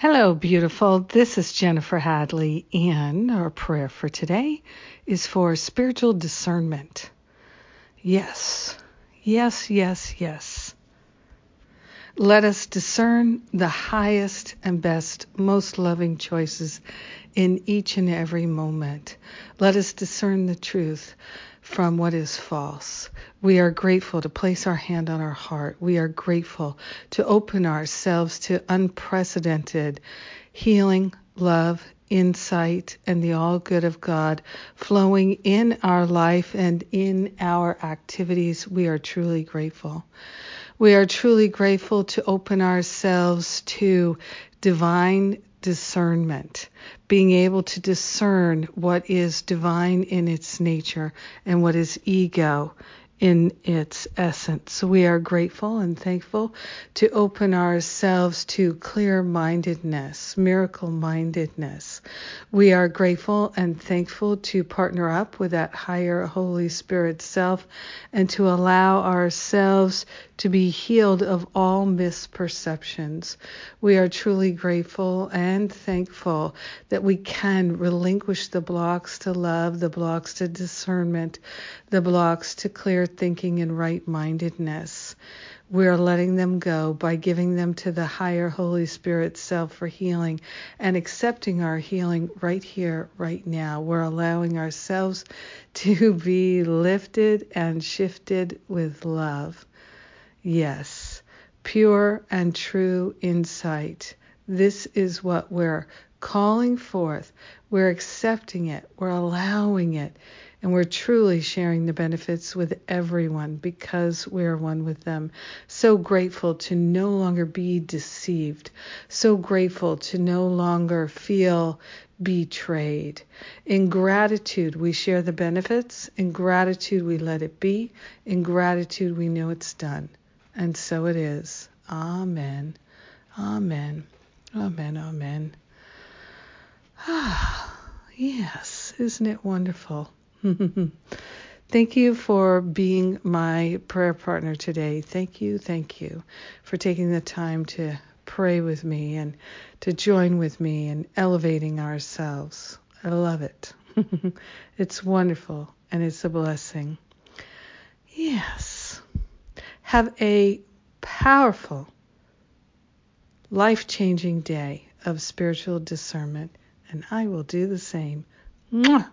Hello, beautiful. This is Jennifer Hadley, and our prayer for today is for spiritual discernment. Yes, yes, yes, yes. Let us discern the highest and best, most loving choices in each and every moment. Let us discern the truth from what is false. We are grateful to place our hand on our heart. We are grateful to open ourselves to unprecedented healing, love, insight, and the all good of God flowing in our life and in our activities. We are truly grateful. We are truly grateful to open ourselves to divine discernment, being able to discern what is divine in its nature and what is ego in its essence. We are grateful and thankful to open ourselves to clear mindedness, miracle mindedness. We are grateful and thankful to partner up with that higher Holy Spirit self and to allow ourselves to be healed of all misperceptions. We are truly grateful and thankful that we can relinquish the blocks to love, the blocks to discernment, the blocks to clear thinking and right mindedness. We're letting them go by giving them to the higher Holy Spirit self for healing and accepting our healing right here, right now. We're allowing ourselves to be lifted and shifted with love. Yes, pure and true insight. This is what we're calling forth. We're accepting it. We're allowing it and we're truly sharing the benefits with everyone because we're one with them. So grateful to no longer be deceived, so grateful to no longer feel betrayed. In gratitude, we share the benefits. In gratitude, we let it be. In gratitude, we know it's done. And so it is. Amen. Amen. Amen. Amen. Ah, yes. Isn't it wonderful? thank you for being my prayer partner today. Thank you, thank you for taking the time to pray with me and to join with me in elevating ourselves. I love it. it's wonderful and it's a blessing. Yes. Have a powerful, life changing day of spiritual discernment, and I will do the same. Mwah!